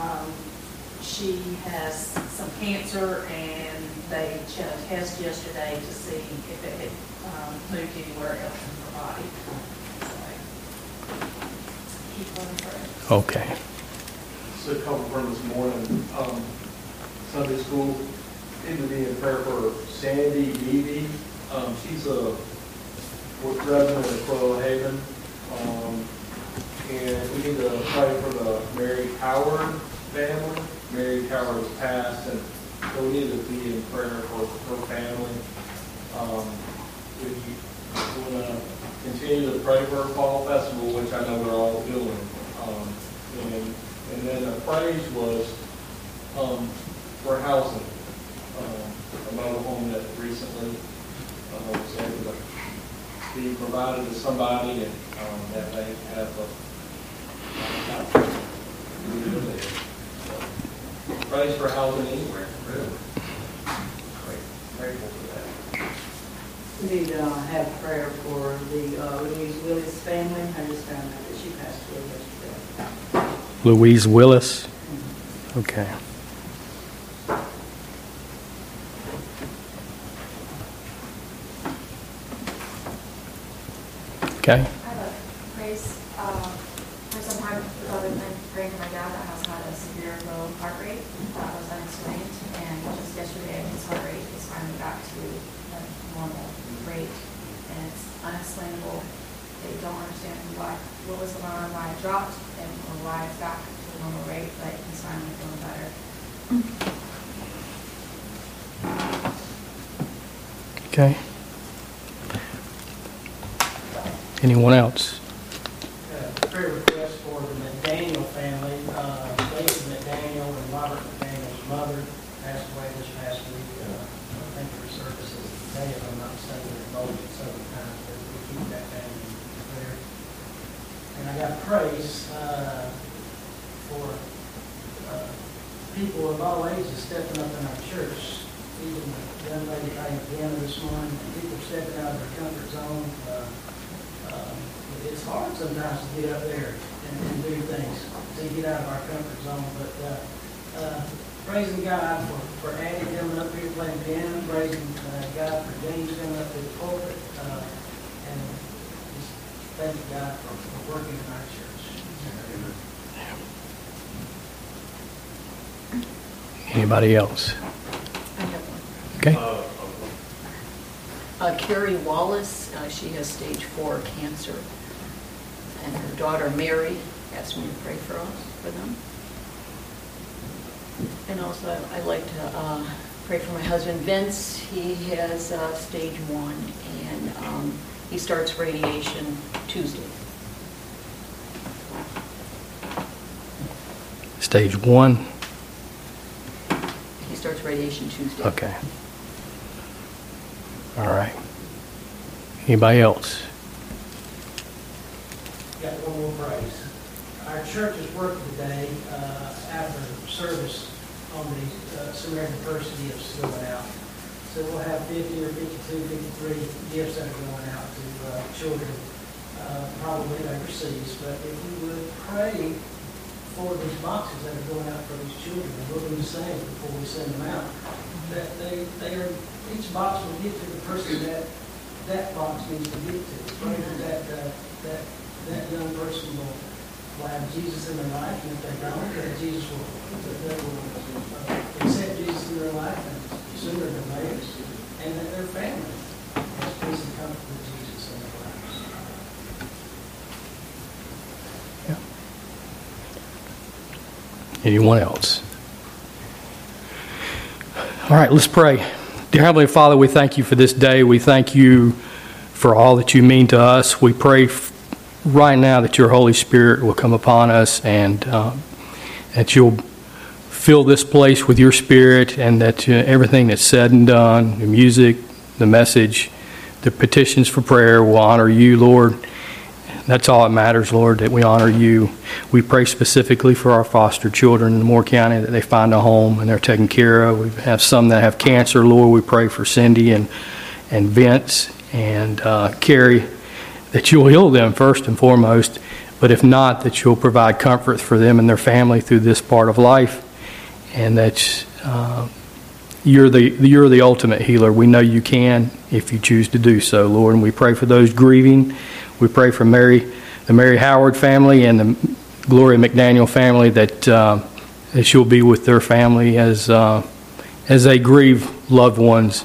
Um, She has some cancer and they did a test yesterday to see if it had um, moved anywhere else in her body. So, Keep her in. Okay. So a couple from this morning, um, Sunday school, need to be in prayer for Sandy Beebe. Um, she's a work resident of Quail Haven. Um, and we need to pray for the Mary Howard family. Mary Howard has passed, and so we need to be in prayer for her family. Um, we want to continue to pray for her fall festival, which I know we're all doing. Um, and, and then the praise was, um, for housing. Um, a mobile home that recently, uh, was able to be provided to somebody and, um, that they have a, so, praise for housing anywhere, really. Great- Grateful for that. We need to uh, have prayer for the uh, Louise Willis family. I just found out that she passed away yesterday. Louise Willis. Okay. Okay. I have a praise, um, for some time, other than praying for my dad that has had a severe low heart rate that was unexplained, and just yesterday, his heart rate is finally back to a normal rate, and it's unexplainable. They don't understand why, what was going on, why it dropped, and or why it's back to a normal rate, but he's finally feeling better. Okay. Anyone else? uh, prayer request for the McDaniel family. Uh, David McDaniel and Robert McDaniel's mother passed away this past week. Uh, I think their services today, if I'm not mistaken, they're involved in several times, but we keep that family in prayer. And I got praise uh, for uh, people of all ages stepping up in our church. Even the young lady playing piano this morning, people stepping out of their comfort zone. Uh, um, It's hard sometimes to get up there and and do things, to get out of our comfort zone, but uh, uh, praising God for, for Addie coming up here playing piano, praising uh, God for James coming up to the pulpit, uh, and just thanking God for for working in our church. Anybody else? I have one. Okay. Uh, Carrie Wallace, uh, she has stage four cancer, and her daughter Mary asked me to pray for us, for them. And also, I'd like to uh, pray for my husband Vince. He has uh, stage one, and um, he starts radiation Tuesday. Stage one. He starts radiation Tuesday. Okay. All right. Anybody else? Got one more praise. Our church is working today, uh, after service on the uh, Samaritan University of Silver out. So we'll have 50 or 52, 53 gifts that are going out to uh, children, uh, probably overseas. But if you would pray for these boxes that are going out for these children, and we'll do the same before we send them out, that they, they are, each box will get to the person that that box needs to get to. Pray that, uh, that, that young person will, will have Jesus in their life, and if they don't, that Jesus will, that they will uh, accept Jesus in their life and sooner than later, and that their family has peace and comfort with Jesus in their lives. Anyone else? All right, let's pray. Dear Heavenly Father, we thank you for this day. We thank you for all that you mean to us. We pray right now that your Holy Spirit will come upon us and uh, that you'll fill this place with your Spirit and that uh, everything that's said and done, the music, the message, the petitions for prayer will honor you, Lord. That's all that matters, Lord, that we honor you. We pray specifically for our foster children in Moore County that they find a home and they're taken care of. We have some that have cancer, Lord. We pray for Cindy and, and Vince and uh, Carrie that you'll heal them first and foremost. But if not, that you'll provide comfort for them and their family through this part of life, and that uh, you're the you're the ultimate healer. We know you can if you choose to do so, Lord. And we pray for those grieving. We pray for Mary, the Mary Howard family, and the Gloria McDaniel family that uh, that you'll be with their family as uh, as they grieve loved ones.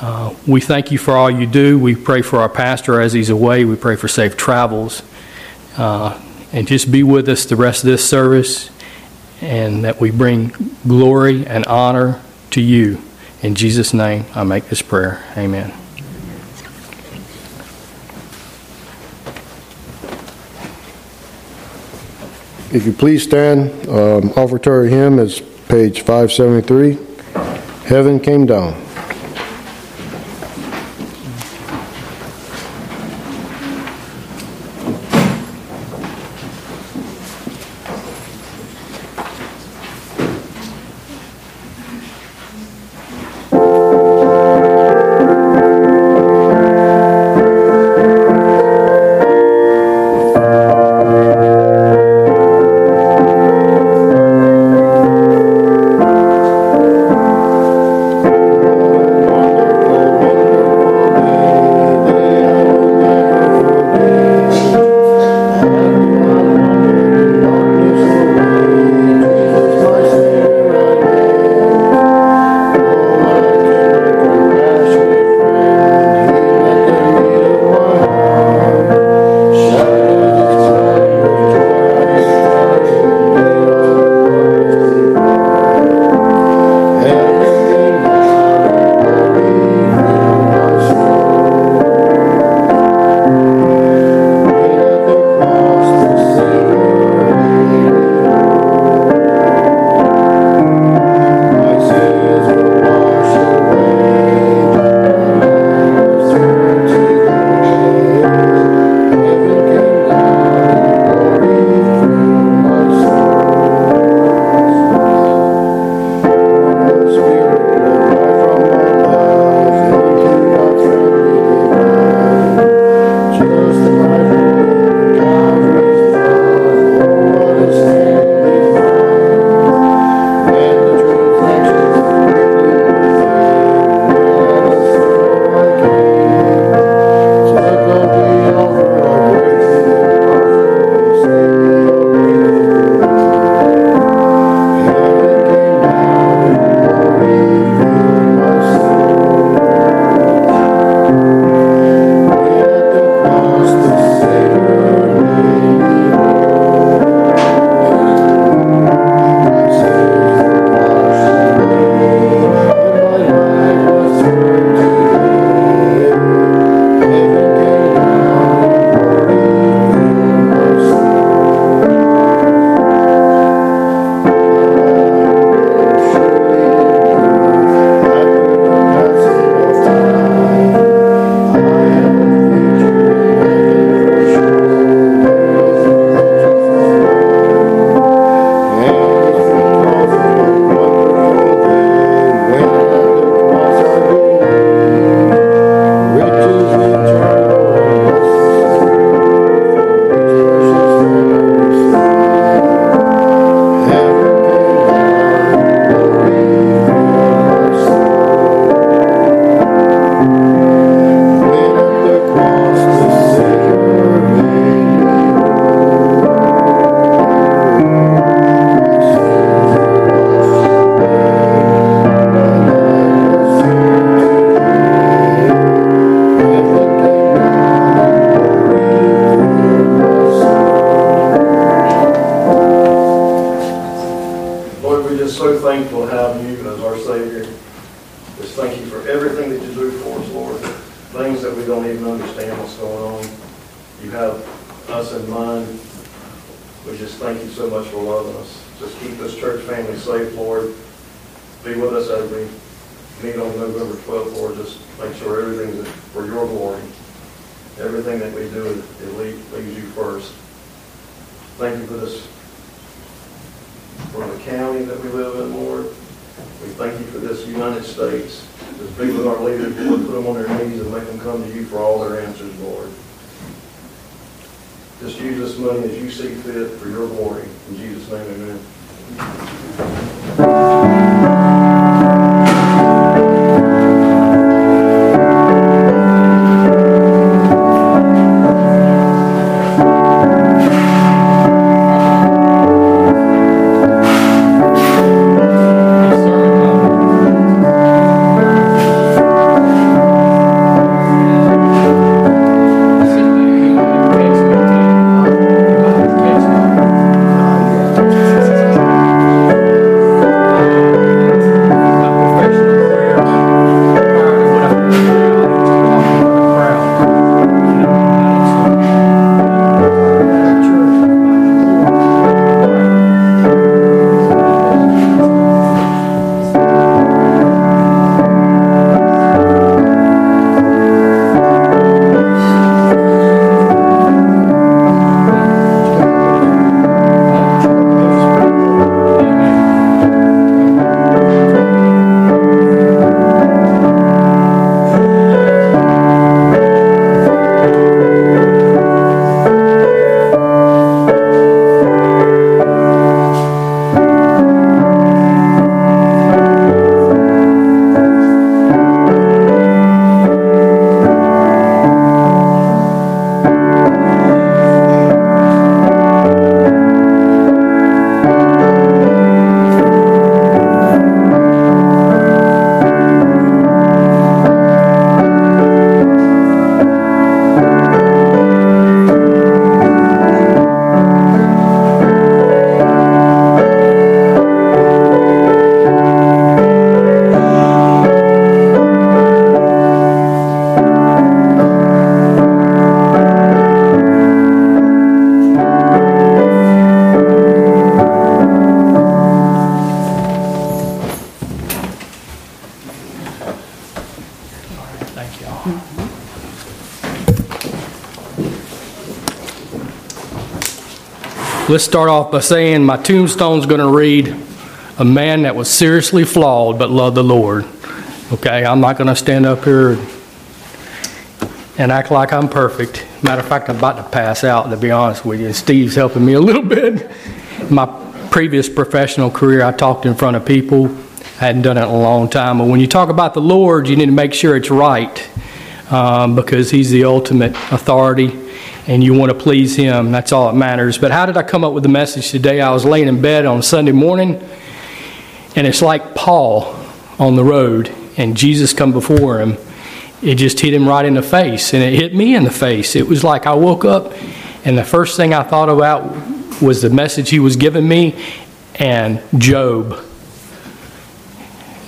Uh, we thank you for all you do. We pray for our pastor as he's away. We pray for safe travels. Uh, and just be with us the rest of this service, and that we bring glory and honor to you. In Jesus' name, I make this prayer. Amen. If you please stand, um, offertory hymn is page 573. Heaven came down. Let's start off by saying my tombstone's going to read, "A man that was seriously flawed but loved the Lord." Okay, I'm not going to stand up here and act like I'm perfect. Matter of fact, I'm about to pass out, to be honest with you. Steve's helping me a little bit. My previous professional career, I talked in front of people. I hadn't done it in a long time. But when you talk about the Lord, you need to make sure it's right um, because He's the ultimate authority and you want to please Him. That's all that matters. But how did I come up with the message today? I was laying in bed on Sunday morning and it's like Paul on the road and Jesus come before him it just hit him right in the face and it hit me in the face it was like i woke up and the first thing i thought about was the message he was giving me and job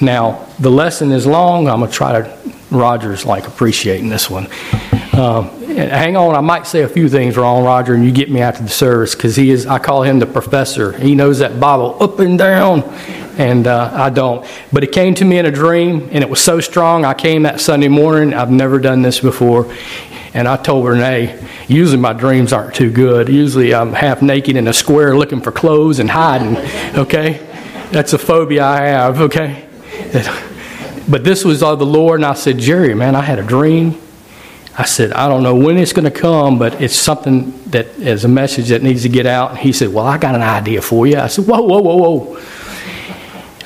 now the lesson is long i'm going to try to roger's like appreciating this one and hang on i might say a few things wrong roger and you get me after the service because he is i call him the professor he knows that bible up and down and uh, I don't. But it came to me in a dream, and it was so strong. I came that Sunday morning. I've never done this before. And I told Renee, usually my dreams aren't too good. Usually I'm half naked in a square looking for clothes and hiding, okay? That's a phobia I have, okay? But this was of the Lord, and I said, Jerry, man, I had a dream. I said, I don't know when it's going to come, but it's something that is a message that needs to get out. And he said, Well, I got an idea for you. I said, Whoa, whoa, whoa, whoa.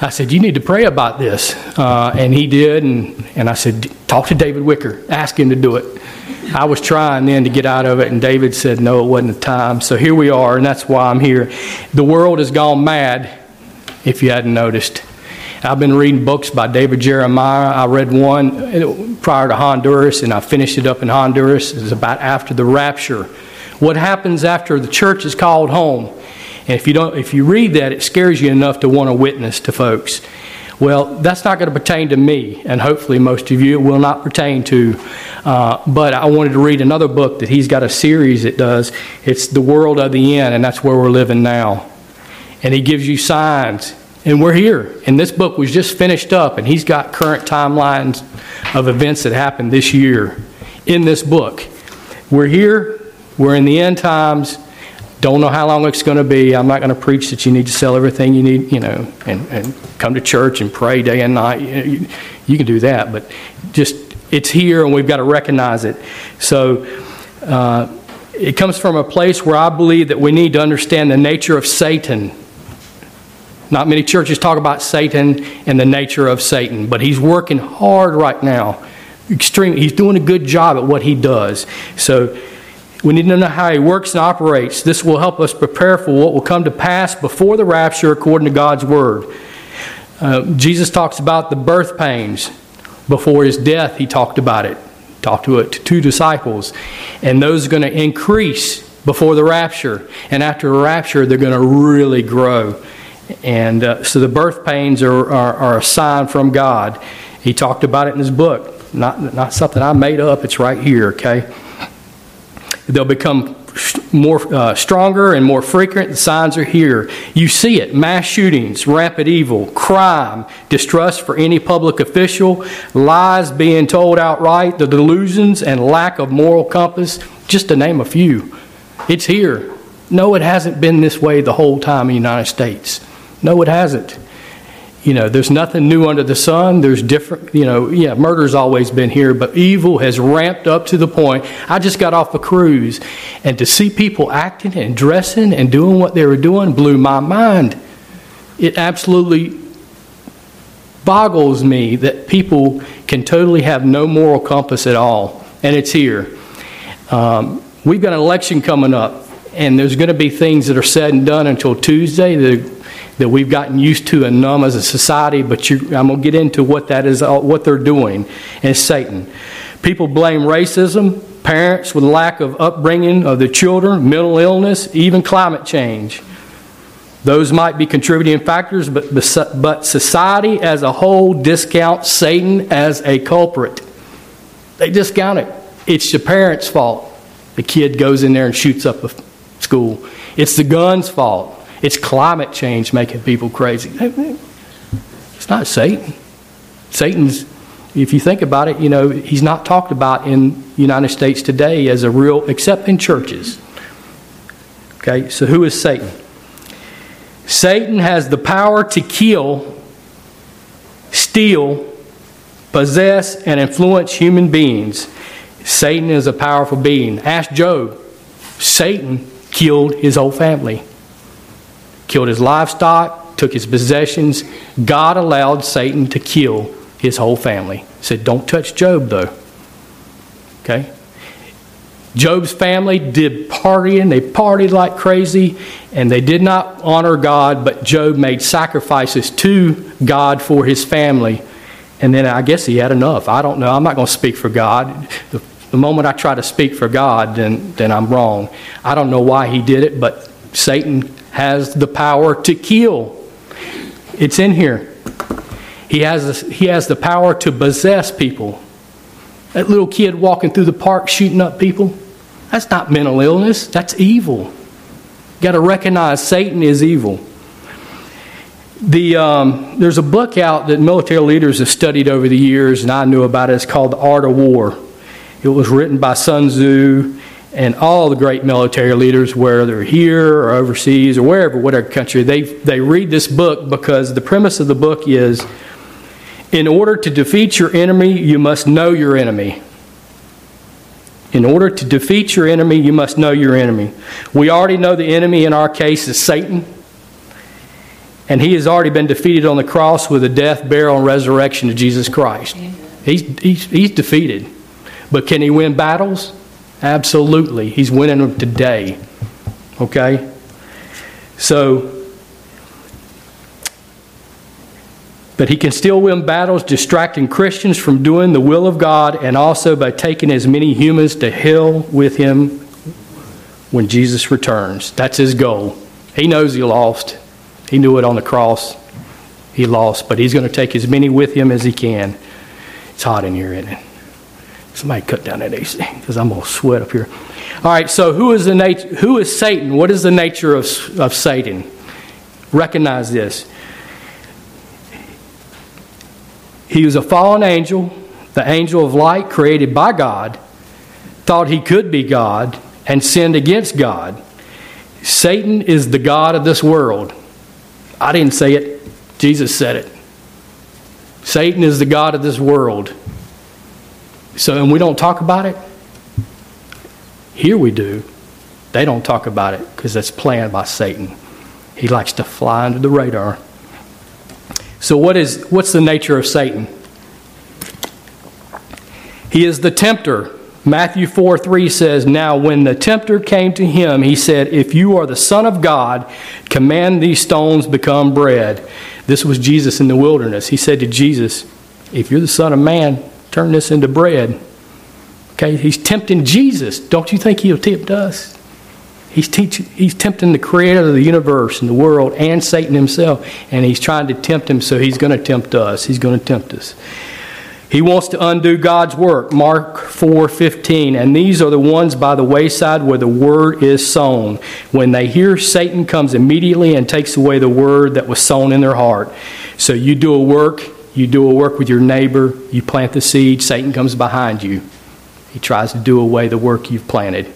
I said, You need to pray about this. Uh, and he did. And, and I said, Talk to David Wicker, ask him to do it. I was trying then to get out of it, and David said, No, it wasn't the time. So here we are, and that's why I'm here. The world has gone mad, if you hadn't noticed. I've been reading books by David Jeremiah. I read one prior to Honduras, and I finished it up in Honduras. It was about after the rapture. What happens after the church is called home? And if you don't, if you read that, it scares you enough to want to witness to folks. Well, that's not going to pertain to me, and hopefully most of you it will not pertain to. Uh, but I wanted to read another book that he's got a series that does. It's The World of the End, and that's where we're living now. And he gives you signs, and we're here. And this book was just finished up, and he's got current timelines of events that happened this year in this book. We're here, we're in the end times. Don't know how long it's going to be. I'm not going to preach that you need to sell everything you need, you know, and, and come to church and pray day and night. You, you can do that, but just it's here and we've got to recognize it. So uh, It comes from a place where I believe that we need to understand the nature of Satan. Not many churches talk about Satan and the nature of Satan, but he's working hard right now. Extreme, he's doing a good job at what he does. So we need to know how he works and operates. This will help us prepare for what will come to pass before the rapture according to God's word. Uh, Jesus talks about the birth pains. Before his death, he talked about it. Talked to it to two disciples. And those are going to increase before the rapture. And after the rapture, they're going to really grow. And uh, so the birth pains are, are, are a sign from God. He talked about it in his book. Not, not something I made up, it's right here, okay? They'll become more uh, stronger and more frequent. The signs are here. You see it: mass shootings, rampant evil, crime, distrust for any public official, lies being told outright, the delusions and lack of moral compass. Just to name a few, it's here. No, it hasn't been this way the whole time in the United States. No, it hasn't. You know, there's nothing new under the sun. There's different, you know, yeah, murder's always been here, but evil has ramped up to the point. I just got off a cruise, and to see people acting and dressing and doing what they were doing blew my mind. It absolutely boggles me that people can totally have no moral compass at all, and it's here. Um, we've got an election coming up, and there's going to be things that are said and done until Tuesday that that we've gotten used to and numb as a society, but you, I'm going to get into what that is, uh, what they're doing, and Satan. People blame racism, parents with lack of upbringing of their children, mental illness, even climate change. Those might be contributing factors, but, but society as a whole discounts Satan as a culprit. They discount it. It's the parents' fault. The kid goes in there and shoots up a school. It's the gun's fault. It's climate change making people crazy. It's not Satan. Satan's, if you think about it, you know, he's not talked about in the United States today as a real, except in churches. Okay, so who is Satan? Satan has the power to kill, steal, possess, and influence human beings. Satan is a powerful being. Ask Job. Satan killed his whole family killed his livestock, took his possessions. God allowed Satan to kill his whole family. Said, Don't touch Job, though. Okay? Job's family did partying. They partied like crazy, and they did not honor God, but Job made sacrifices to God for his family. And then I guess he had enough. I don't know. I'm not going to speak for God. The, the moment I try to speak for God, then, then I'm wrong. I don't know why he did it, but Satan has the power to kill. It's in here. He has, he has the power to possess people. That little kid walking through the park shooting up people, that's not mental illness, that's evil. You got to recognize Satan is evil. The, um, there's a book out that military leaders have studied over the years, and I knew about it. It's called The Art of War. It was written by Sun Tzu and all the great military leaders, whether they're here or overseas or wherever, whatever country, they, they read this book because the premise of the book is in order to defeat your enemy, you must know your enemy. In order to defeat your enemy, you must know your enemy. We already know the enemy in our case is Satan. And he has already been defeated on the cross with the death, burial, and resurrection of Jesus Christ. He's, he's, he's defeated. But can he win battles? Absolutely. He's winning them today. Okay? So, but he can still win battles distracting Christians from doing the will of God and also by taking as many humans to hell with him when Jesus returns. That's his goal. He knows he lost. He knew it on the cross. He lost, but he's going to take as many with him as he can. It's hot in here, isn't it? Somebody cut down that AC because I'm going to sweat up here. All right, so who is, the nat- who is Satan? What is the nature of, of Satan? Recognize this. He was a fallen angel, the angel of light created by God, thought he could be God, and sinned against God. Satan is the God of this world. I didn't say it, Jesus said it. Satan is the God of this world. So, and we don't talk about it? Here we do. They don't talk about it because it's planned by Satan. He likes to fly under the radar. So what is what's the nature of Satan? He is the tempter. Matthew 4 3 says, Now when the tempter came to him, he said, If you are the Son of God, command these stones become bread. This was Jesus in the wilderness. He said to Jesus, If you're the Son of Man, turn this into bread. Okay, he's tempting Jesus. Don't you think he'll tempt us? He's, teaching, he's tempting the creator of the universe and the world and Satan himself, and he's trying to tempt him, so he's going to tempt us. He's going to tempt us. He wants to undo God's work. Mark 4:15. And these are the ones by the wayside where the word is sown. When they hear Satan comes immediately and takes away the word that was sown in their heart. So you do a work, you do a work with your neighbor, you plant the seed, Satan comes behind you. He tries to do away the work you've planted.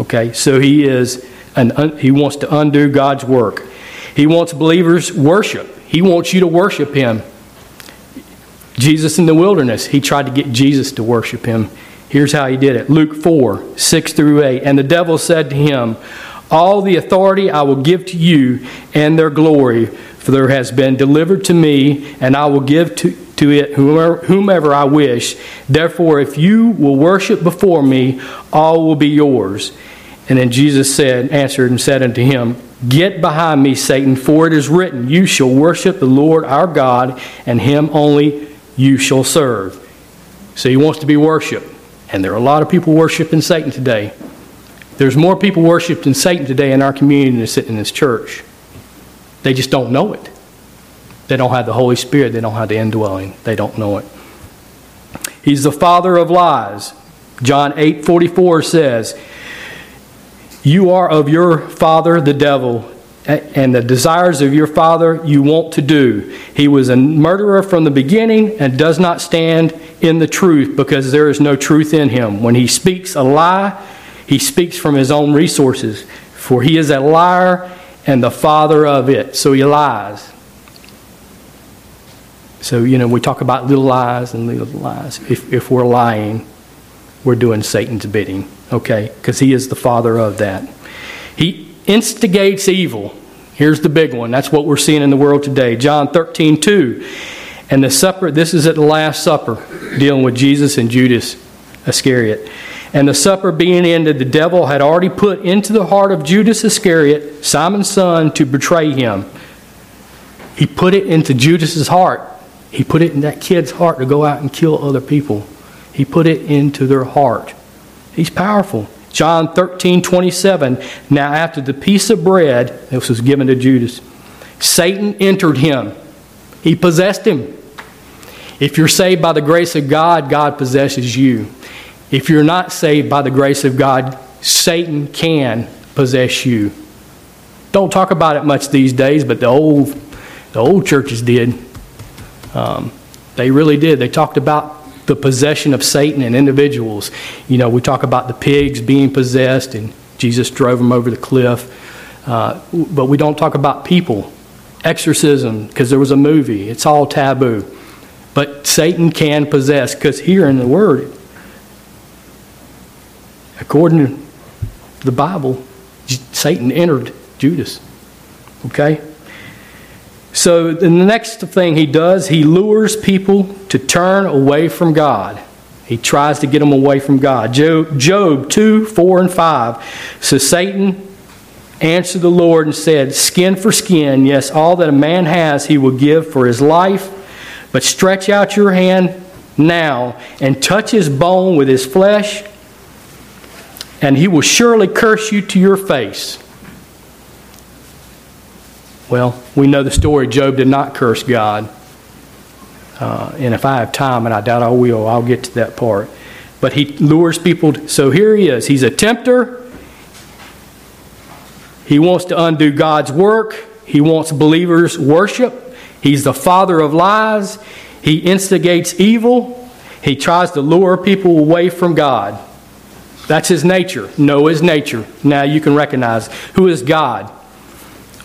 Okay? So he is an he wants to undo God's work. He wants believers worship. He wants you to worship him. Jesus in the wilderness, he tried to get Jesus to worship him. Here's how he did it Luke 4 6 through 8. And the devil said to him, All the authority I will give to you and their glory, for there has been delivered to me, and I will give to, to it whomever, whomever I wish. Therefore, if you will worship before me, all will be yours. And then Jesus said, answered and said unto him, Get behind me, Satan, for it is written, You shall worship the Lord our God, and him only you shall serve. So he wants to be worshiped. And there are a lot of people worshiping Satan today. There's more people worshiping Satan today in our community than sitting in this church. They just don't know it. They don't have the Holy Spirit. They don't have the indwelling. They don't know it. He's the father of lies. John 8 44 says, You are of your father, the devil, and the desires of your father you want to do. He was a murderer from the beginning and does not stand in the truth because there is no truth in him. When he speaks a lie, he speaks from his own resources, for he is a liar and the father of it. So he lies. So, you know, we talk about little lies and little lies. If, if we're lying, we're doing Satan's bidding, okay? Because he is the father of that. He instigates evil. Here's the big one. That's what we're seeing in the world today. John 13, 2. And the supper, this is at the Last Supper, dealing with Jesus and Judas Iscariot. And the supper being ended, the devil had already put into the heart of Judas Iscariot, Simon's son, to betray him. He put it into Judas's heart. He put it in that kid's heart to go out and kill other people. He put it into their heart. He's powerful. John 13, 27. Now, after the piece of bread, this was given to Judas, Satan entered him. He possessed him. If you're saved by the grace of God, God possesses you. If you're not saved by the grace of God, Satan can possess you. Don't talk about it much these days, but the old, the old churches did. Um, they really did. They talked about the possession of Satan in individuals. You know, we talk about the pigs being possessed and Jesus drove them over the cliff. Uh, but we don't talk about people. Exorcism, because there was a movie, it's all taboo. But Satan can possess, because here in the Word, according to the Bible, Satan entered Judas. Okay? So the next thing he does, he lures people to turn away from God. He tries to get them away from God. Job, Job 2, 4, and 5. So Satan answered the Lord and said, Skin for skin, yes, all that a man has he will give for his life. But stretch out your hand now and touch his bone with his flesh, and he will surely curse you to your face. Well, we know the story. Job did not curse God. Uh, and if I have time, and I doubt I will, I'll get to that part. But he lures people. To, so here he is. He's a tempter. He wants to undo God's work. He wants believers' worship. He's the father of lies. He instigates evil. He tries to lure people away from God. That's his nature. Know his nature. Now you can recognize who is God.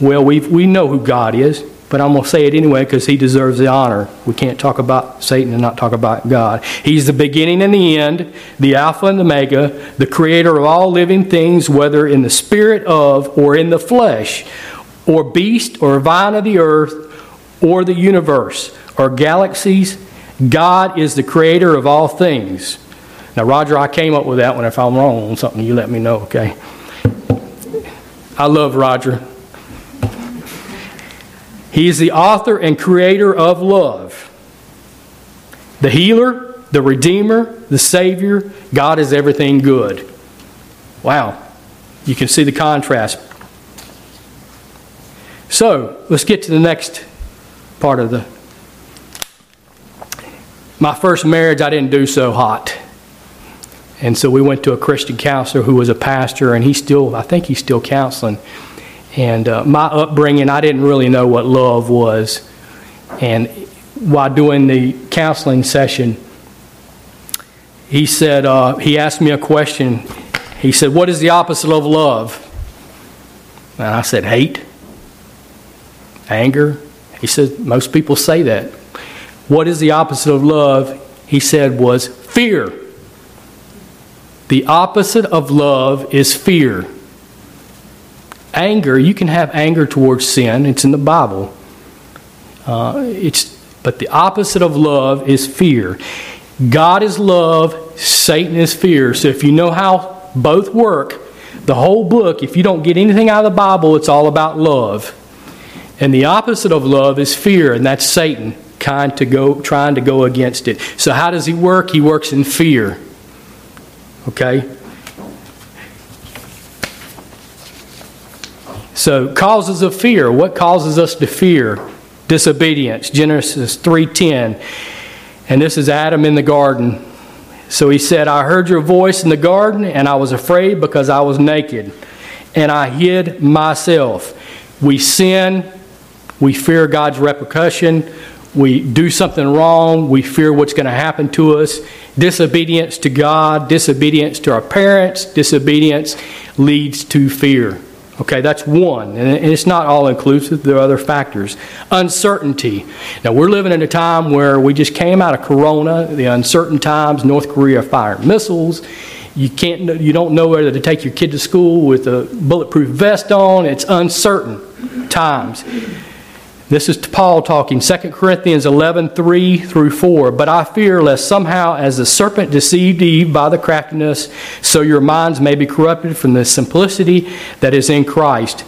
Well, we we know who God is. but I'm going to say it anyway because he deserves the honor. We can't talk about Satan and not talk about God. He's the beginning and the end, the Alpha and the Omega, the creator of all living things, whether in the spirit of or in the flesh, or beast or vine of the earth, or the universe, or galaxies. God is the creator of all things. Now, Roger, I came up with that one. If I'm wrong on something, you let me know, okay? I love Roger. He is the author and creator of love. The healer, the redeemer, the savior. God is everything good. Wow. You can see the contrast. So, let's get to the next part of the. My first marriage, I didn't do so hot. And so we went to a Christian counselor who was a pastor, and he's still, I think he's still counseling. And uh, my upbringing, I didn't really know what love was. And while doing the counseling session, he said, uh, he asked me a question. He said, What is the opposite of love? And I said, Hate, anger. He said, Most people say that. What is the opposite of love? He said, was fear. The opposite of love is fear. Anger, you can have anger towards sin, it's in the Bible. Uh, it's, but the opposite of love is fear. God is love, Satan is fear. So if you know how both work, the whole book, if you don't get anything out of the Bible, it's all about love. And the opposite of love is fear, and that's Satan to go, trying to go against it. So how does he work? He works in fear. Okay? So causes of fear. What causes us to fear? Disobedience. Genesis 3:10. And this is Adam in the garden. So he said, I heard your voice in the garden, and I was afraid because I was naked, and I hid myself. We sin, we fear God's repercussion, we do something wrong, we fear what's going to happen to us. Disobedience to God, disobedience to our parents, disobedience leads to fear. Okay, that's one. And it's not all inclusive, there are other factors. Uncertainty. Now, we're living in a time where we just came out of Corona, the uncertain times, North Korea firing missiles. You, can't, you don't know whether to take your kid to school with a bulletproof vest on. It's uncertain times. This is Paul talking, 2 Corinthians 11, 3 through 4. But I fear lest somehow, as the serpent deceived Eve by the craftiness, so your minds may be corrupted from the simplicity that is in Christ.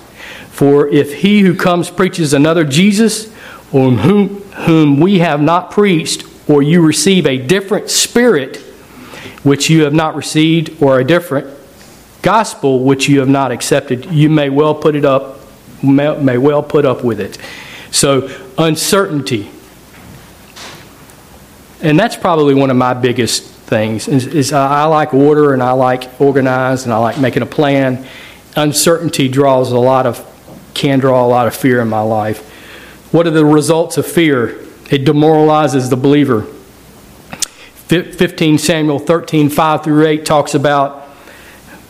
For if he who comes preaches another Jesus, on whom, whom we have not preached, or you receive a different spirit which you have not received, or a different gospel which you have not accepted, you may well put it up, may, may well put up with it. So, uncertainty. And that's probably one of my biggest things is, is I like order and I like organized and I like making a plan. Uncertainty draws a lot of can draw a lot of fear in my life. What are the results of fear? It demoralizes the believer. 15 Samuel 13, 5 through 8 talks about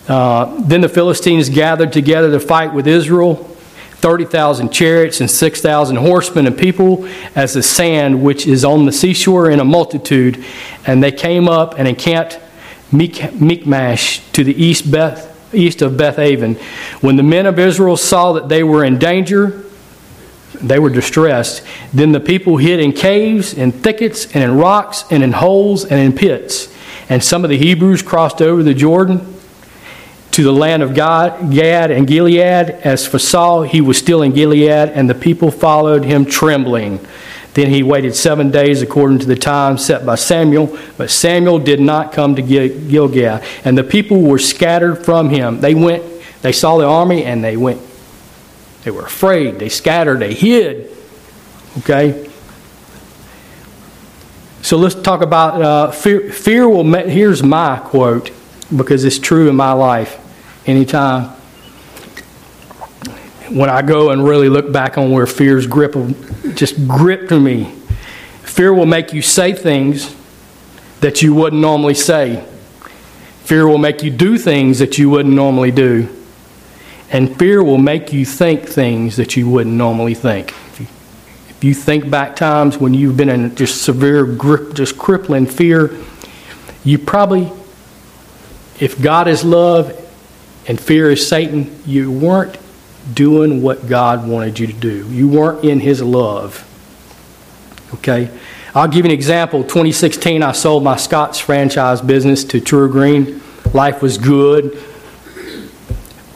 uh, then the Philistines gathered together to fight with Israel. 30,000 chariots and 6,000 horsemen and people as the sand which is on the seashore in a multitude. And they came up and encamped Michmash to the east, Beth, east of Beth Aven. When the men of Israel saw that they were in danger, they were distressed. Then the people hid in caves, in thickets, and in rocks, and in holes, and in pits. And some of the Hebrews crossed over the Jordan to the land of God, Gad and Gilead. As for Saul, he was still in Gilead, and the people followed him trembling. Then he waited seven days according to the time set by Samuel, but Samuel did not come to Gilgal, and the people were scattered from him. They went, they saw the army, and they went. They were afraid. They scattered. They hid. Okay. So let's talk about uh, fear. Fear will. Here's my quote because it's true in my life anytime. When I go and really look back on where fear's grip just gripped me, fear will make you say things that you wouldn't normally say. Fear will make you do things that you wouldn't normally do. And fear will make you think things that you wouldn't normally think. If you think back times when you've been in just severe grip, just crippling fear, you probably, if God is love and fear is Satan, you weren't doing what God wanted you to do. You weren't in His love. Okay? I'll give you an example. 2016, I sold my Scotts franchise business to TruGreen. Life was good.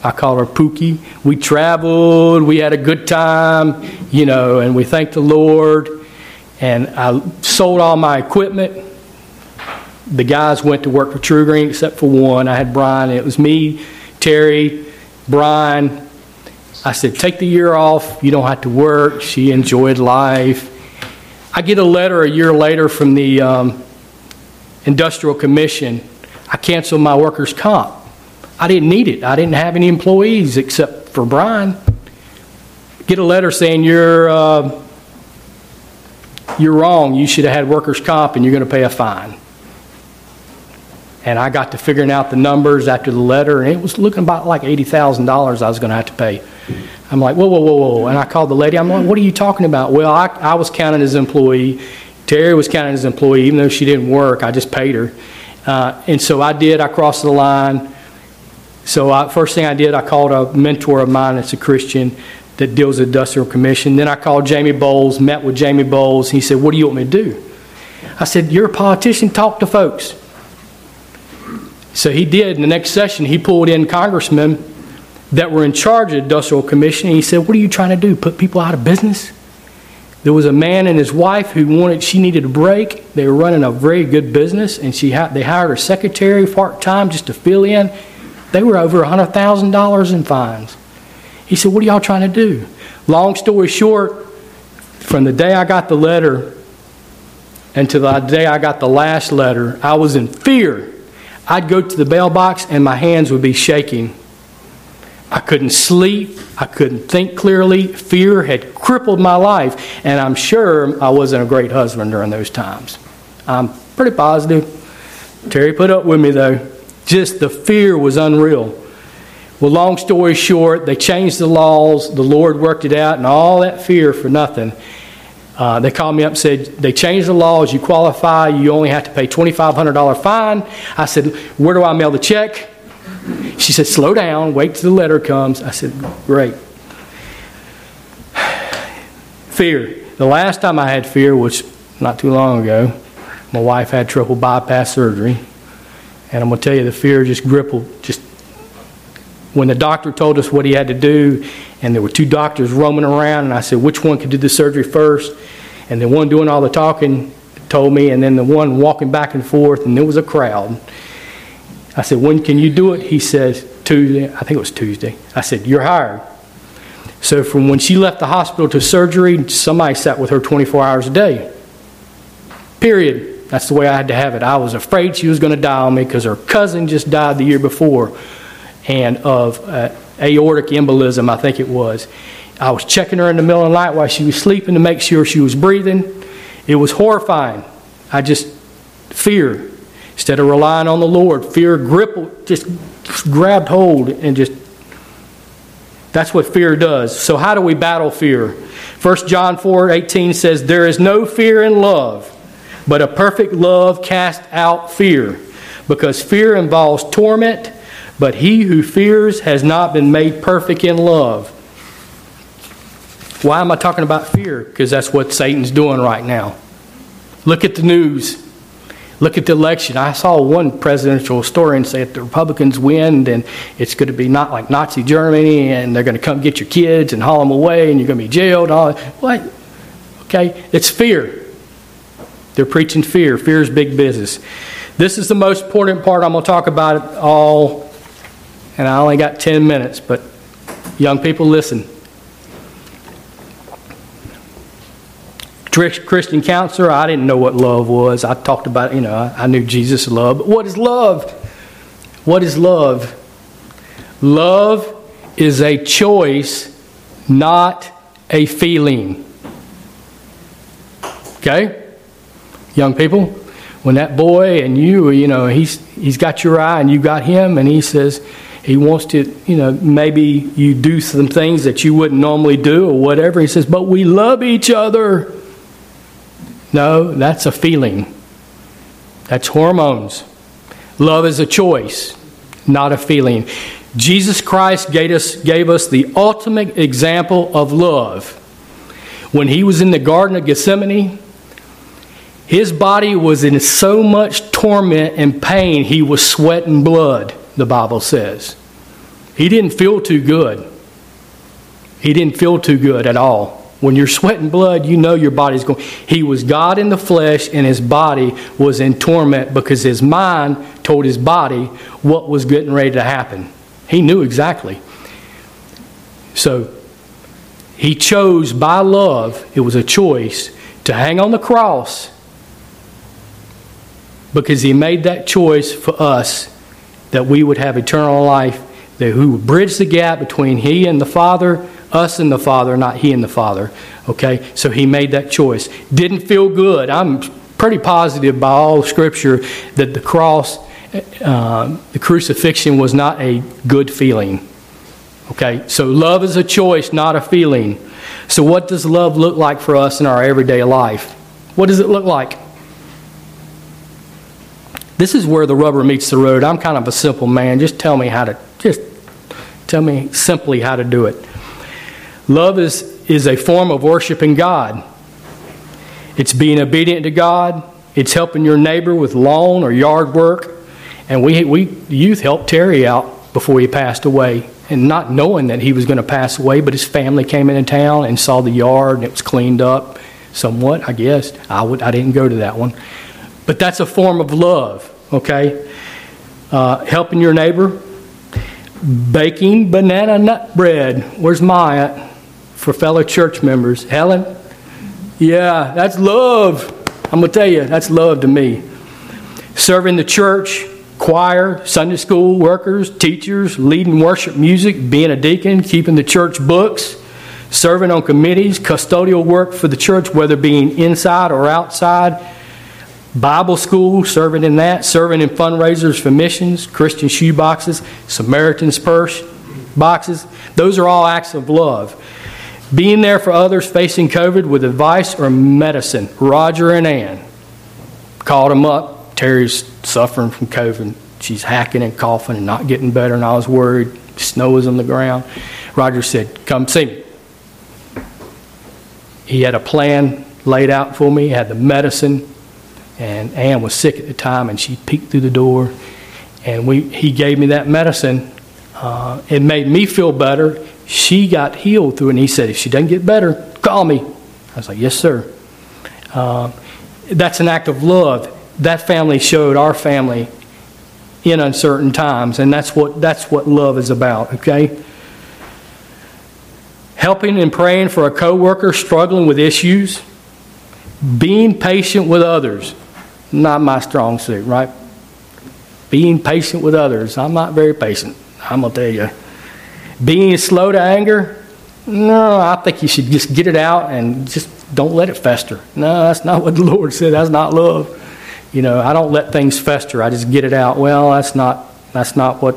I call her Pookie. We traveled, we had a good time, you know, and we thanked the Lord. And I sold all my equipment. The guys went to work for TruGreen except for one. I had Brian. It was me, Terry, Brian. I said, take the year off. You don't have to work. She enjoyed life. I get a letter a year later from the um, Industrial Commission. I canceled my workers' comp. I didn't need it. I didn't have any employees except for Brian. Get a letter saying you're uh, you're wrong. You should have had workers' comp, and you're going to pay a fine. And I got to figuring out the numbers after the letter, and it was looking about like eighty thousand dollars I was going to have to pay. I'm like, whoa, whoa, whoa, whoa. And I called the lady. I'm like, what are you talking about? Well, I, I was counted as employee. Terry was counted as employee, even though she didn't work. I just paid her. Uh, and so I did. I crossed the line. So I, first thing I did, I called a mentor of mine that's a Christian that deals with industrial commission. Then I called Jamie Bowles, met with Jamie Bowles. He said, what do you want me to do? I said, you're a politician, talk to folks. So he did. In the next session, he pulled in congressmen that were in charge of the industrial commission. And he said, what are you trying to do, put people out of business? There was a man and his wife who wanted, she needed a break. They were running a very good business, and she they hired a secretary part time just to fill in. They were over $100,000 in fines. He said, What are y'all trying to do? Long story short, from the day I got the letter until the day I got the last letter, I was in fear. I'd go to the mailbox and my hands would be shaking. I couldn't sleep. I couldn't think clearly. Fear had crippled my life, and I'm sure I wasn't a great husband during those times. I'm pretty positive. Terry put up with me, though. Just the fear was unreal. Well, long story short, they changed the laws. The Lord worked it out, and all that fear for nothing. Uh, they called me up and said, They changed the laws. You qualify. You only have to pay $2,500 fine. I said, Where do I mail the check? She said, Slow down. Wait till the letter comes. I said, Great. Fear. The last time I had fear was not too long ago. My wife had triple bypass surgery. And I'm going to tell you, the fear just grippled. Just when the doctor told us what he had to do, and there were two doctors roaming around, and I said, which one could do the surgery first? And the one doing all the talking told me, and then the one walking back and forth, and there was a crowd. I said, when can you do it? He says, Tuesday. I think it was Tuesday. I said, you're hired. So from when she left the hospital to surgery, somebody sat with her 24 hours a day. Period. That's the way I had to have it. I was afraid she was going to die on me because her cousin just died the year before and of uh, aortic embolism, I think it was. I was checking her in the middle of the night while she was sleeping to make sure she was breathing. It was horrifying. I just, fear. Instead of relying on the Lord, fear grip, just grabbed hold and just, that's what fear does. So, how do we battle fear? 1 John 4 18 says, There is no fear in love but a perfect love casts out fear, because fear involves torment, but he who fears has not been made perfect in love. Why am I talking about fear? Because that's what Satan's doing right now. Look at the news. Look at the election. I saw one presidential historian say if the Republicans win, then it's going to be not like Nazi Germany, and they're going to come get your kids and haul them away, and you're going to be jailed. All What? Okay, it's fear. They're preaching fear. Fear is big business. This is the most important part. I'm going to talk about it all, and I only got 10 minutes, but young people, listen. Christian counselor, I didn't know what love was. I talked about, you know, I knew Jesus' love. But what is love? What is love? Love is a choice, not a feeling. Okay? young people, when that boy and you, you know, he's, he's got your eye and you got him, and he says, He wants to, you know, maybe you do some things that you wouldn't normally do or whatever. He says, but we love each other. No, that's a feeling. That's hormones. Love is a choice, not a feeling. Jesus Christ gave us, gave us the ultimate example of love. When he was in the Garden of Gethsemane, his body was in so much torment and pain, he was sweating blood, the Bible says. He didn't feel too good. He didn't feel too good at all. When you're sweating blood, you know your body's going. He was God in the flesh, and his body was in torment because his mind told his body what was getting ready to happen. He knew exactly. So he chose by love, it was a choice, to hang on the cross because he made that choice for us that we would have eternal life, that who bridge the gap between he and the Father, us and the Father, not he and the Father. Okay? So he made that choice. Didn't feel good. I'm pretty positive by all Scripture that the cross, uh, the crucifixion was not a good feeling. Okay? So love is a choice, not a feeling. So what does love look like for us in our everyday life? What does it look like? This is where the rubber meets the road. I'm kind of a simple man. Just tell me how to, just tell me simply how to do it. Love is, is a form of worshiping God. It's being obedient to God. It's helping your neighbor with lawn or yard work. And we, we youth helped Terry out before he passed away. And not knowing that he was going to pass away, but his family came into town and saw the yard and it was cleaned up somewhat, I guess. I, would, I didn't go to that one. But that's a form of love, okay? Uh, helping your neighbor, baking banana nut bread. Where's Maya for fellow church members? Helen? Yeah, that's love. I'm going to tell you, that's love to me. Serving the church, choir, Sunday school workers, teachers, leading worship music, being a deacon, keeping the church books, serving on committees, custodial work for the church, whether being inside or outside Bible school, serving in that, serving in fundraisers for missions, Christian shoe boxes, Samaritan's purse boxes. Those are all acts of love. Being there for others facing COVID with advice or medicine. Roger and Ann called them up. Terry's suffering from COVID. She's hacking and coughing and not getting better, and I was worried. Snow was on the ground. Roger said, Come see me. He had a plan laid out for me, he had the medicine, and Ann was sick at the time, and she peeked through the door, and we he gave me that medicine. Uh, it made me feel better. She got healed through it, and he said, "If she doesn't get better, call me." I was like, "Yes, sir." Uh, that's an act of love. That family showed our family in uncertain times, and that's what that's what love is about. Okay. Helping and praying for a coworker struggling with issues, being patient with others not my strong suit, right? Being patient with others. I'm not very patient, I'm going to tell you. Being slow to anger, no, I think you should just get it out and just don't let it fester. No, that's not what the Lord said. That's not love. You know, I don't let things fester. I just get it out. Well, that's not that's not what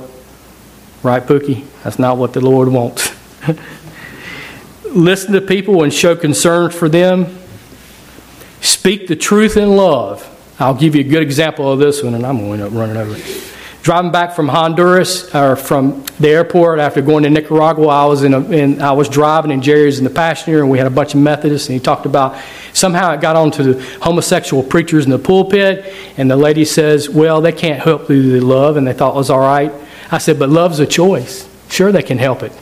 right, Pookie? That's not what the Lord wants. Listen to people and show concern for them. Speak the truth in love. I'll give you a good example of this one, and I'm going to run it over. Driving back from Honduras or from the airport after going to Nicaragua, I was in, a, in I was driving and Jerry was in the passenger, and we had a bunch of Methodists, and he talked about somehow it got onto the homosexual preachers in the pulpit, and the lady says, "Well, they can't help through the love," and they thought it was all right. I said, "But love's a choice. Sure, they can help it.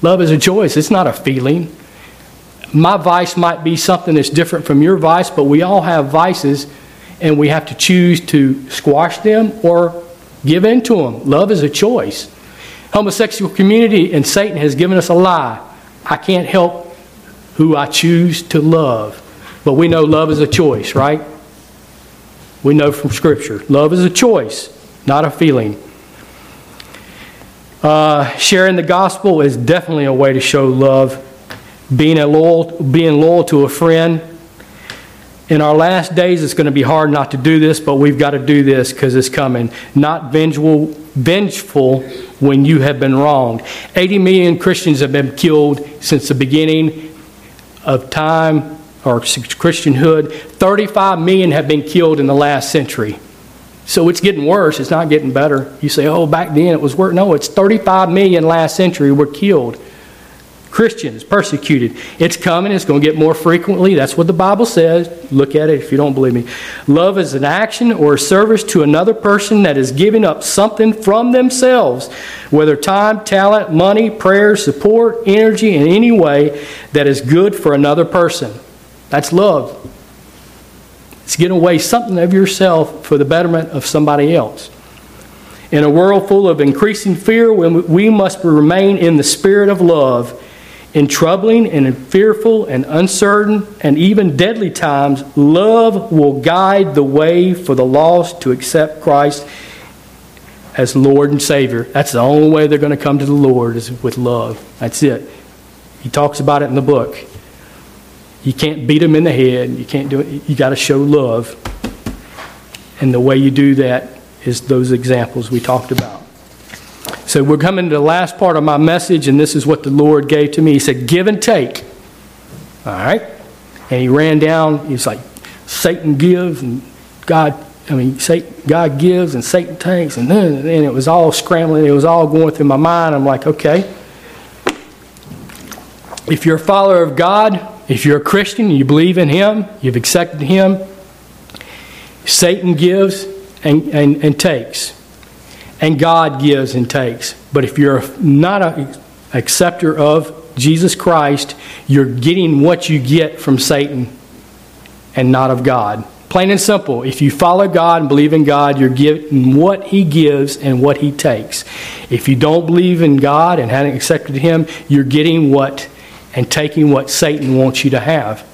Love is a choice. It's not a feeling." My vice might be something that's different from your vice, but we all have vices and we have to choose to squash them or give in to them. Love is a choice. Homosexual community and Satan has given us a lie. I can't help who I choose to love. But we know love is a choice, right? We know from Scripture. Love is a choice, not a feeling. Uh, sharing the gospel is definitely a way to show love being, a loyal, being loyal to a friend. In our last days, it's going to be hard not to do this, but we've got to do this because it's coming. Not vengeful, vengeful when you have been wronged. 80 million Christians have been killed since the beginning of time or Christianhood. 35 million have been killed in the last century. So it's getting worse. It's not getting better. You say, oh, back then it was worse. No, it's 35 million last century were killed. Christians persecuted. It's coming. It's going to get more frequently. That's what the Bible says. Look at it if you don't believe me. Love is an action or a service to another person that is giving up something from themselves, whether time, talent, money, prayer, support, energy, in any way that is good for another person. That's love. It's giving away something of yourself for the betterment of somebody else. In a world full of increasing fear, we must remain in the spirit of love. In troubling and in fearful and uncertain and even deadly times, love will guide the way for the lost to accept Christ as Lord and Savior. That's the only way they're going to come to the Lord is with love. That's it. He talks about it in the book. You can't beat them in the head. You can't do it. You got to show love. And the way you do that is those examples we talked about. So we're coming to the last part of my message, and this is what the Lord gave to me. He said, Give and take. All right? And he ran down, he's like, Satan gives, and God, I mean, Satan, God gives, and Satan takes, and then and it was all scrambling. It was all going through my mind. I'm like, okay. If you're a follower of God, if you're a Christian, you believe in Him, you've accepted Him, Satan gives and, and, and takes, and God gives and takes. But if you're not an acceptor of Jesus Christ, you're getting what you get from Satan and not of God. Plain and simple. If you follow God and believe in God, you're getting what He gives and what He takes. If you don't believe in God and haven't accepted Him, you're getting what and taking what Satan wants you to have.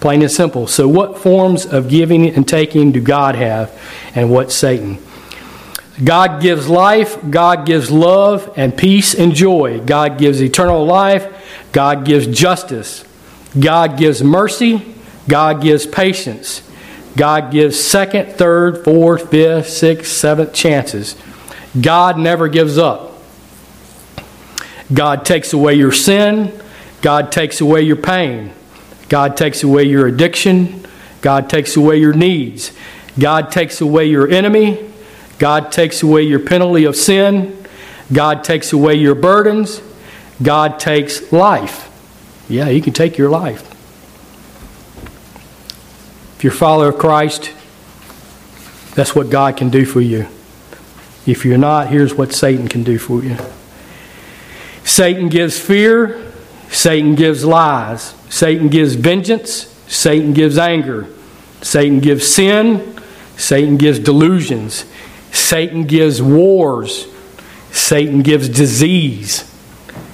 Plain and simple. So, what forms of giving and taking do God have, and what Satan? God gives life, God gives love and peace and joy. God gives eternal life, God gives justice, God gives mercy, God gives patience. God gives second, third, fourth, fifth, sixth, seventh chances. God never gives up. God takes away your sin. God takes away your pain. God takes away your addiction. God takes away your needs. God takes away your enemy. God takes away your penalty of sin. God takes away your burdens. God takes life. Yeah, He can take your life. If you're a follower of Christ, that's what God can do for you. If you're not, here's what Satan can do for you. Satan gives fear, Satan gives lies, Satan gives vengeance, Satan gives anger, Satan gives sin, Satan gives delusions, Satan gives wars, Satan gives disease,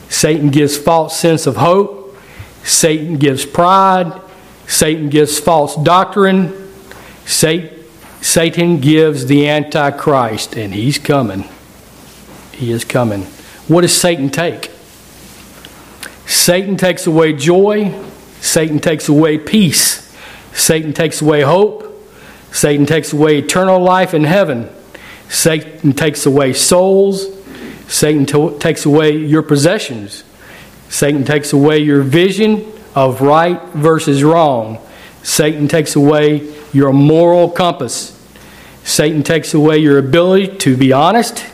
Satan gives false sense of hope, Satan gives pride, Satan gives false doctrine, Satan gives the Antichrist, and he's coming. He is coming. What does Satan take? Satan takes away joy. Satan takes away peace. Satan takes away hope. Satan takes away eternal life in heaven. Satan takes away souls. Satan takes away your possessions. Satan takes away your vision of right versus wrong. Satan takes away your moral compass. Satan takes away your ability to be honest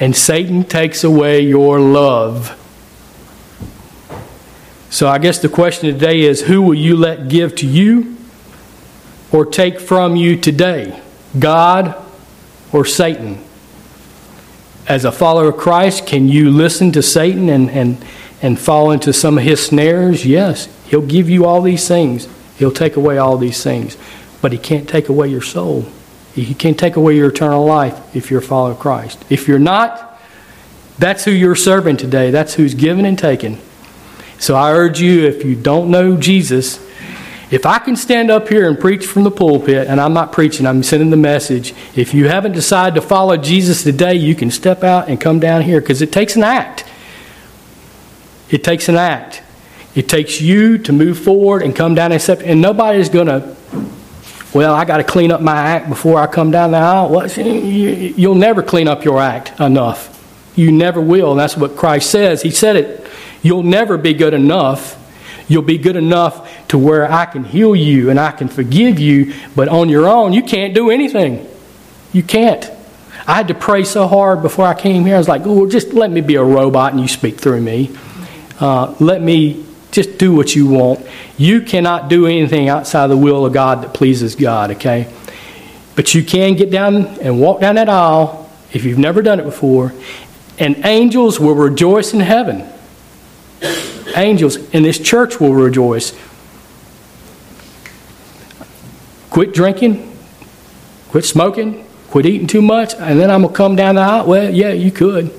and Satan takes away your love. So I guess the question today is who will you let give to you or take from you today? God or Satan? As a follower of Christ, can you listen to Satan and, and, and fall into some of his snares? Yes. He'll give you all these things, he'll take away all these things, but he can't take away your soul. He can't take away your eternal life if you're a follower of Christ. If you're not, that's who you're serving today. That's who's given and taken. So I urge you, if you don't know Jesus, if I can stand up here and preach from the pulpit, and I'm not preaching, I'm sending the message. If you haven't decided to follow Jesus today, you can step out and come down here because it takes an act. It takes an act. It takes you to move forward and come down and accept. And nobody's going to well, I got to clean up my act before I come down the aisle. Well, you- you'll never clean up your act enough. You never will. And that's what Christ says. He said it. You'll never be good enough. You'll be good enough to where I can heal you and I can forgive you, but on your own, you can't do anything. You can't. I had to pray so hard before I came here. I was like, oh, just let me be a robot and you speak through me. Uh, let me just do what you want. You cannot do anything outside the will of God that pleases God, okay? But you can get down and walk down that aisle if you've never done it before, and angels will rejoice in heaven. Angels in this church will rejoice. Quit drinking, quit smoking, quit eating too much, and then I'm going to come down the aisle. Well, yeah, you could.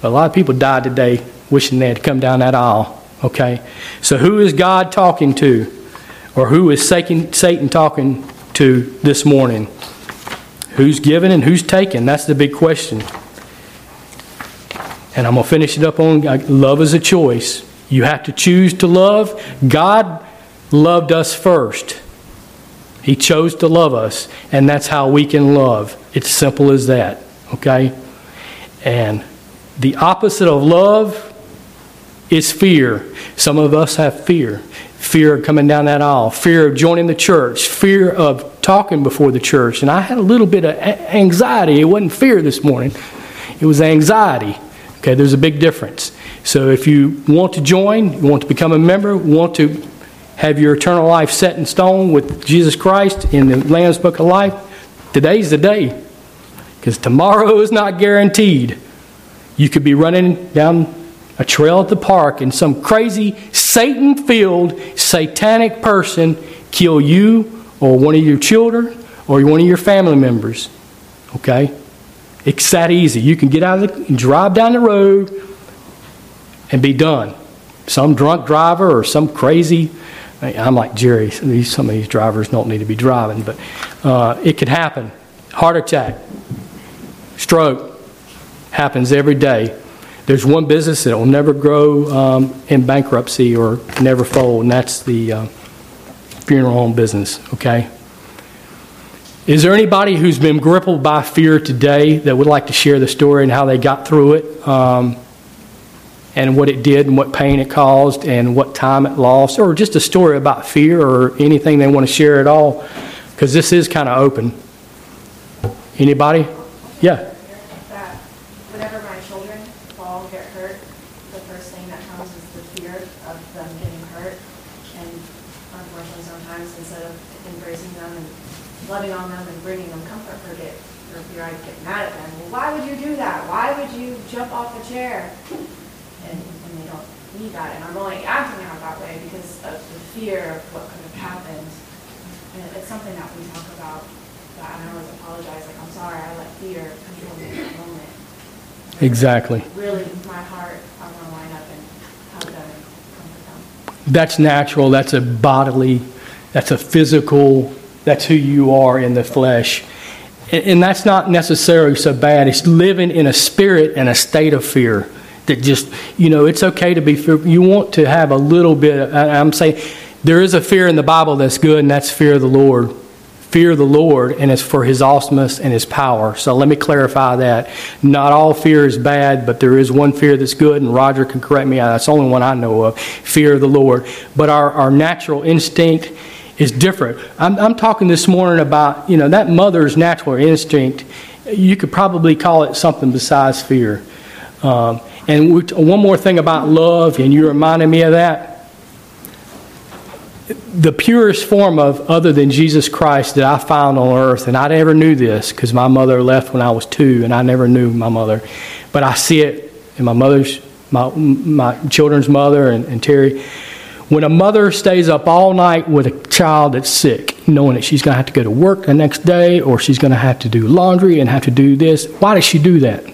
But a lot of people died today wishing they had come down that aisle. Okay? So who is God talking to? Or who is Satan talking to this morning? Who's giving and who's taking? That's the big question. And I'm going to finish it up on love is a choice. You have to choose to love. God loved us first. He chose to love us, and that's how we can love. It's simple as that, okay? And the opposite of love is fear. Some of us have fear. Fear of coming down that aisle, fear of joining the church, fear of talking before the church. And I had a little bit of anxiety. It wasn't fear this morning, it was anxiety. Okay, there's a big difference. So if you want to join, you want to become a member, want to have your eternal life set in stone with Jesus Christ in the Lamb's Book of Life, today's the day. Because tomorrow is not guaranteed. You could be running down a trail at the park and some crazy Satan filled satanic person kill you or one of your children or one of your family members. Okay? It's that easy. You can get out of the drive down the road and be done. Some drunk driver or some crazy I'm like Jerry. Some of these drivers don't need to be driving, but uh, it could happen. Heart attack, stroke, happens every day. There's one business that will never grow um, in bankruptcy or never fold, and that's the uh, funeral home business. Okay. Is there anybody who's been grappled by fear today that would like to share the story and how they got through it? Um, and what it did and what pain it caused and what time it lost, or just a story about fear or anything they want to share at all, because this is kind of open. Anybody? Yeah. that whenever my children fall, get hurt, the first thing that comes is the fear of them getting hurt. And unfortunately, sometimes instead of embracing them and loving on them and bringing them comfort, forget, or fear I get mad at them. Well, why would you do that? Why would you jump off a chair? And, and they don't need that. And I'm only acting out that way because of the fear of what could have happened. And it's something that we talk about, that I always apologize, like, I'm sorry, I let fear control me in that moment. Exactly. Really, my heart, I want to line up and hug them and comfort them. That's natural. That's a bodily, that's a physical, that's who you are in the flesh. And, and that's not necessarily so bad. It's living in a spirit and a state of fear that just, you know, it's okay to be fearful. You want to have a little bit, I'm saying, there is a fear in the Bible that's good, and that's fear of the Lord. Fear of the Lord, and it's for His awesomeness and His power. So let me clarify that. Not all fear is bad, but there is one fear that's good, and Roger can correct me. That's the only one I know of fear of the Lord. But our, our natural instinct is different. I'm, I'm talking this morning about, you know, that mother's natural instinct. You could probably call it something besides fear. Um, and one more thing about love, and you reminded me of that the purest form of other than Jesus Christ that I found on earth, and I never knew this because my mother left when I was two, and I never knew my mother, but I see it in my mother's, my, my children's mother, and, and Terry. When a mother stays up all night with a child that's sick, knowing that she's going to have to go to work the next day, or she's going to have to do laundry and have to do this, why does she do that?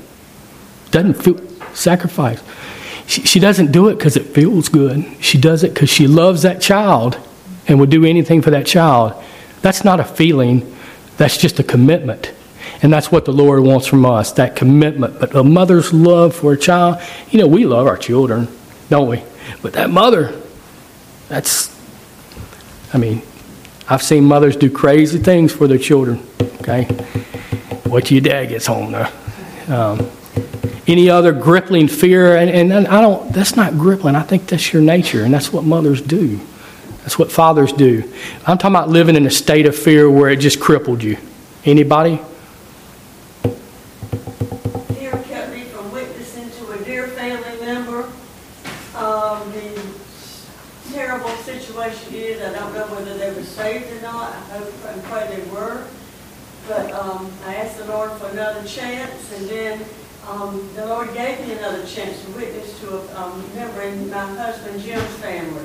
Doesn't feel sacrifice. She, she doesn't do it because it feels good. She does it because she loves that child and would do anything for that child. That's not a feeling, that's just a commitment. And that's what the Lord wants from us that commitment. But a mother's love for a child, you know, we love our children, don't we? But that mother, that's, I mean, I've seen mothers do crazy things for their children, okay? Till your dad gets home, though. Um, any other gripping fear, and, and I don't, that's not gripping. I think that's your nature, and that's what mothers do. That's what fathers do. I'm talking about living in a state of fear where it just crippled you. Anybody? Fear kept me from witnessing to a dear family member. Um, the terrible situation is, I don't know whether they were saved or not, I hope and pray they were. But, um, I asked the Lord for another chance, and then, um, the Lord gave me another chance to witness to a, um, member in my husband Jim's family.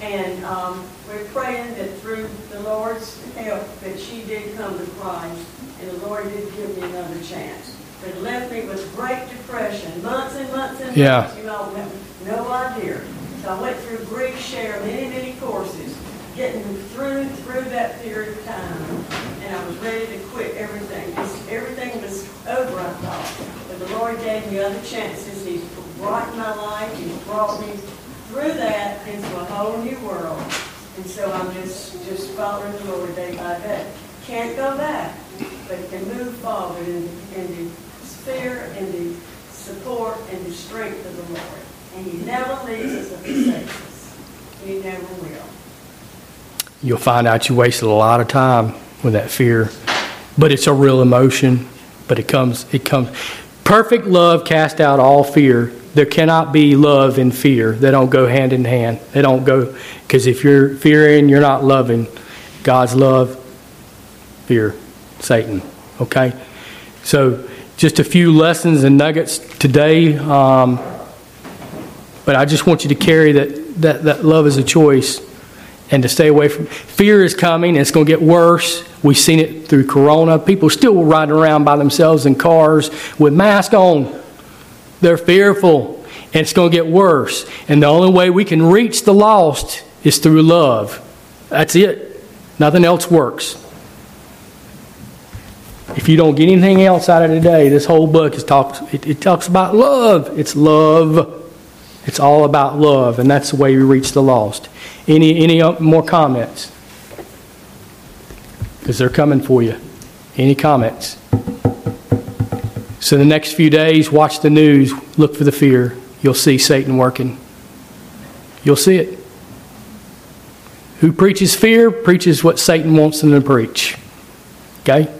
And, um, we're praying that through the Lord's help, that she did come to Christ, and the Lord did give me another chance. But it left me with great depression, months and months and Yeah. months, you know, have no idea. So I went through GriefShare, many, many courses, getting through, through that period of time. And I was ready to quit everything. It's- Everything was over, I thought. The Lord gave me other chances. He's brought my life, He's brought me through that into a whole new world. And so I'm just, just following the Lord day by day. Can't go back, but can move forward in, in the sphere and the support and the strength of the Lord. And He never leaves us or forsakes us. He never will. You'll find out you wasted a lot of time with that fear. But it's a real emotion, but it comes, it comes. Perfect love cast out all fear. There cannot be love and fear. They don't go hand in hand. They don't go, because if you're fearing, you're not loving. God's love, fear, Satan. Okay? So, just a few lessons and nuggets today. Um, but I just want you to carry that, that, that love is a choice and to stay away from fear is coming it's going to get worse we've seen it through corona. People still riding around by themselves in cars with masks on. They're fearful and it's going to get worse. And the only way we can reach the lost is through love. That's it. Nothing else works. If you don't get anything else out of today this whole book is talks it, it talks about love. It's love. It's all about love and that's the way we reach the lost. Any, any uh, more comments? Because they're coming for you. Any comments? So, the next few days, watch the news, look for the fear. You'll see Satan working. You'll see it. Who preaches fear preaches what Satan wants them to preach. Okay?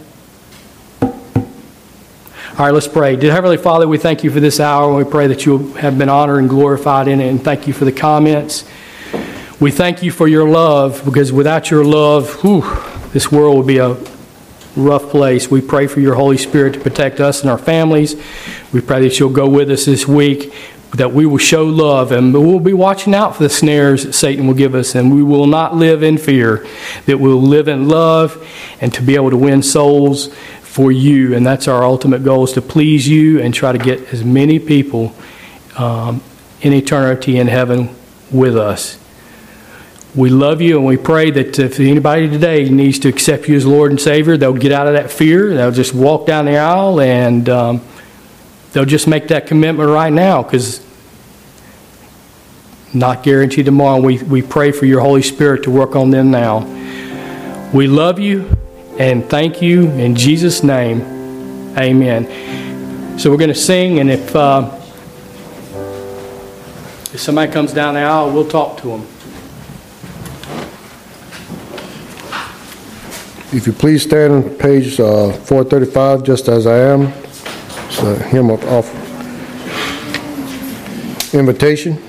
All right, let's pray. Dear Heavenly Father, we thank you for this hour, we pray that you have been honored and glorified in it, and thank you for the comments. We thank you for your love because without your love, whew, this world would be a rough place. We pray for your Holy Spirit to protect us and our families. We pray that you'll go with us this week, that we will show love, and we'll be watching out for the snares that Satan will give us, and we will not live in fear, that we'll live in love and to be able to win souls for you. And that's our ultimate goal is to please you and try to get as many people um, in eternity in heaven with us. We love you and we pray that if anybody today needs to accept you as Lord and Savior, they'll get out of that fear. They'll just walk down the aisle and um, they'll just make that commitment right now because not guaranteed tomorrow. We, we pray for your Holy Spirit to work on them now. We love you and thank you in Jesus' name. Amen. So we're going to sing, and if, uh, if somebody comes down the aisle, we'll talk to them. If you please stand on page uh, 435, just as I am. It's a hymn of of invitation.